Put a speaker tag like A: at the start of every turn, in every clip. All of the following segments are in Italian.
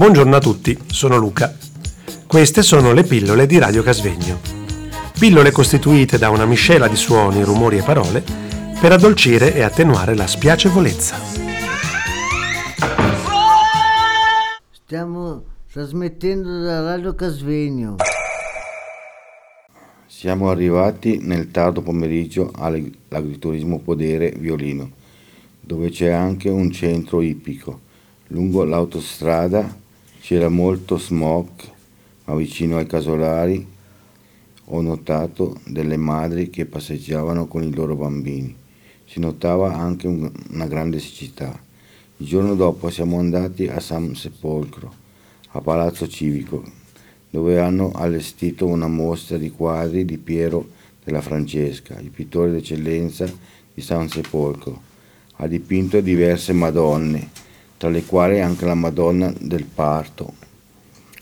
A: Buongiorno a tutti, sono Luca. Queste sono le pillole di Radio Casvegno. Pillole costituite da una miscela di suoni, rumori e parole per addolcire e attenuare la spiacevolezza.
B: Stiamo trasmettendo da Radio Casvegno.
C: Siamo arrivati nel tardo pomeriggio all'agriturismo Podere Violino, dove c'è anche un centro ippico. Lungo l'autostrada c'era molto smog, ma vicino ai casolari ho notato delle madri che passeggiavano con i loro bambini. Si notava anche una grande siccità. Il giorno dopo siamo andati a San Sepolcro, a Palazzo Civico, dove hanno allestito una mostra di quadri di Piero della Francesca, il pittore d'eccellenza di San Sepolcro. Ha dipinto diverse Madonne, tra le quali anche la Madonna del Parto.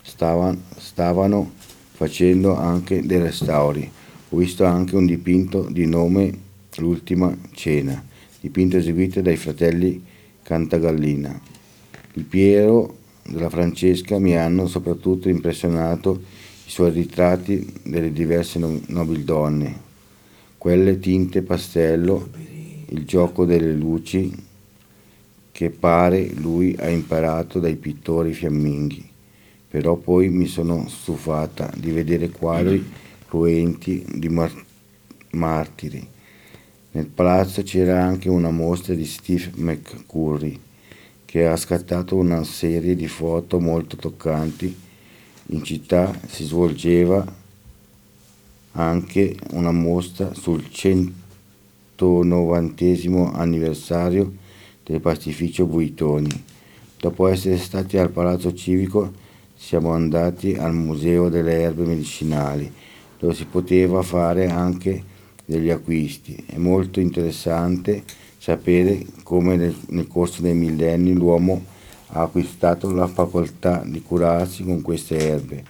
C: Stavano, stavano facendo anche dei restauri. Ho visto anche un dipinto di nome L'ultima cena, dipinto eseguito dai fratelli Cantagallina. Il Piero della Francesca mi hanno soprattutto impressionato i suoi ritratti delle diverse nobildonne, quelle tinte pastello, il gioco delle luci, che pare lui ha imparato dai pittori fiamminghi, però poi mi sono stufata di vedere quadri cruenti di mar- martiri. Nel palazzo c'era anche una mostra di Steve McCurry, che ha scattato una serie di foto molto toccanti. In città si svolgeva anche una mostra sul 190 anniversario del pastificio Buitoni. Dopo essere stati al Palazzo Civico siamo andati al Museo delle Erbe Medicinali, dove si poteva fare anche degli acquisti. È molto interessante sapere come nel, nel corso dei millenni l'uomo ha acquistato la facoltà di curarsi con queste erbe.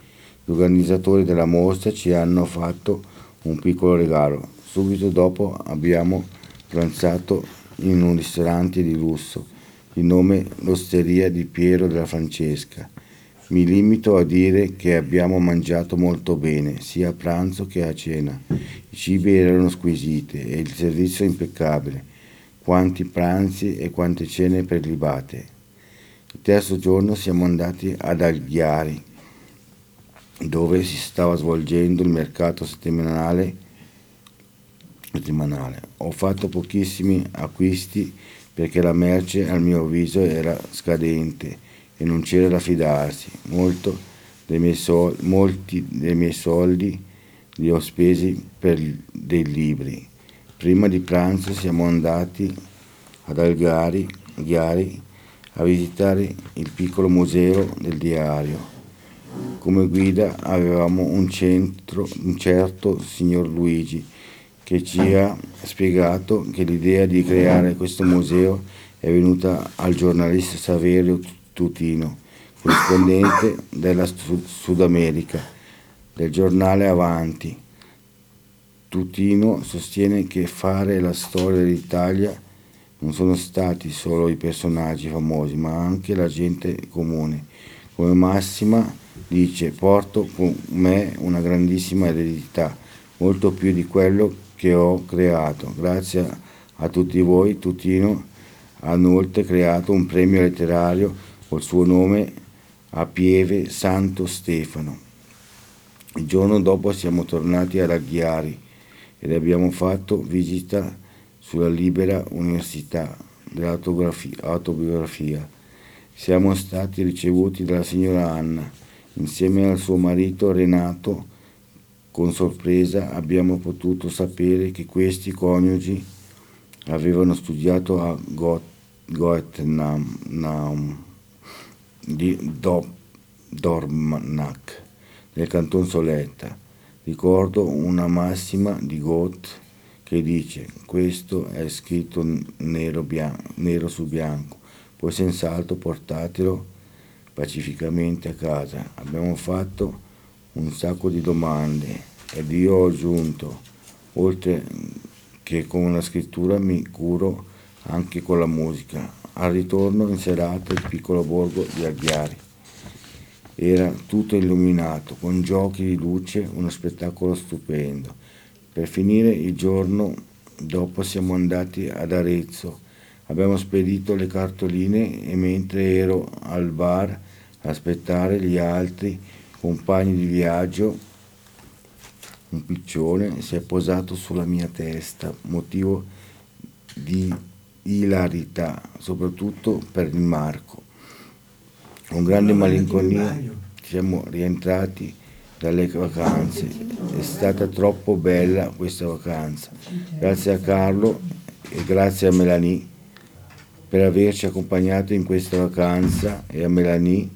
C: Gli organizzatori della mostra ci hanno fatto un piccolo regalo. Subito dopo abbiamo pranzato in un ristorante di lusso, di nome L'Osteria di Piero della Francesca. Mi limito a dire che abbiamo mangiato molto bene, sia a pranzo che a cena. I cibi erano squisiti e il servizio impeccabile. Quanti pranzi e quante cene prelibate. Il terzo giorno siamo andati ad Alghiari, dove si stava svolgendo il mercato settimanale settimanale. Ho fatto pochissimi acquisti perché la merce a mio avviso era scadente e non c'era da fidarsi. Dei sol- molti dei miei soldi li ho spesi per dei libri. Prima di pranzo siamo andati ad Algari, Ghiari a visitare il piccolo museo del diario. Come guida avevamo un, centro, un certo signor Luigi che ci ha spiegato che l'idea di creare questo museo è venuta al giornalista Saverio Tutino, corrispondente della Sud America, del giornale Avanti. Tutino sostiene che fare la storia dell'Italia non sono stati solo i personaggi famosi, ma anche la gente comune. Come massima dice, porto con me una grandissima eredità, molto più di quello che che ho creato. Grazie a tutti voi, Tutino ha inoltre creato un premio letterario col suo nome a Pieve Santo Stefano. Il giorno dopo siamo tornati ad Aghiari ed abbiamo fatto visita sulla libera università dell'autobiografia. Siamo stati ricevuti dalla signora Anna insieme al suo marito Renato con sorpresa abbiamo potuto sapere che questi coniugi avevano studiato a Goethenam di Dornach nel canton Soletta. Ricordo una massima di Goethe che dice questo è scritto nero, bianco, nero su bianco, poi senz'altro portatelo pacificamente a casa. Abbiamo fatto un sacco di domande ed io ho aggiunto, oltre che con la scrittura mi curo anche con la musica. Al ritorno in serata il piccolo borgo di Alghiari. Era tutto illuminato, con giochi di luce, uno spettacolo stupendo. Per finire il giorno dopo siamo andati ad Arezzo, abbiamo spedito le cartoline e mentre ero al bar a aspettare gli altri compagni di viaggio, un piccione si è posato sulla mia testa, motivo di ilarità, soprattutto per il Marco. Con grande malinconia siamo rientrati dalle vacanze. È stata troppo bella questa vacanza. Grazie a Carlo e grazie a Melanie per averci accompagnato in questa vacanza e a Melanie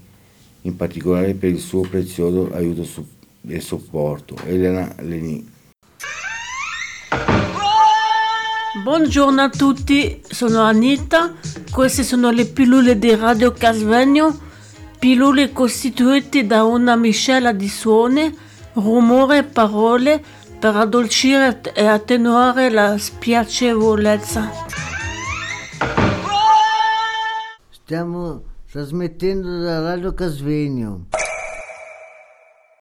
C: in particolare per il suo prezioso aiuto e supporto. Elena Leni.
D: Buongiorno a tutti, sono Anita, queste sono le pillole di Radio Casvegno Pillole costituite da una miscela di suoni, rumore e parole per addolcire e attenuare la spiacevolezza.
B: Stiamo trasmettendo da Radio Casvegno.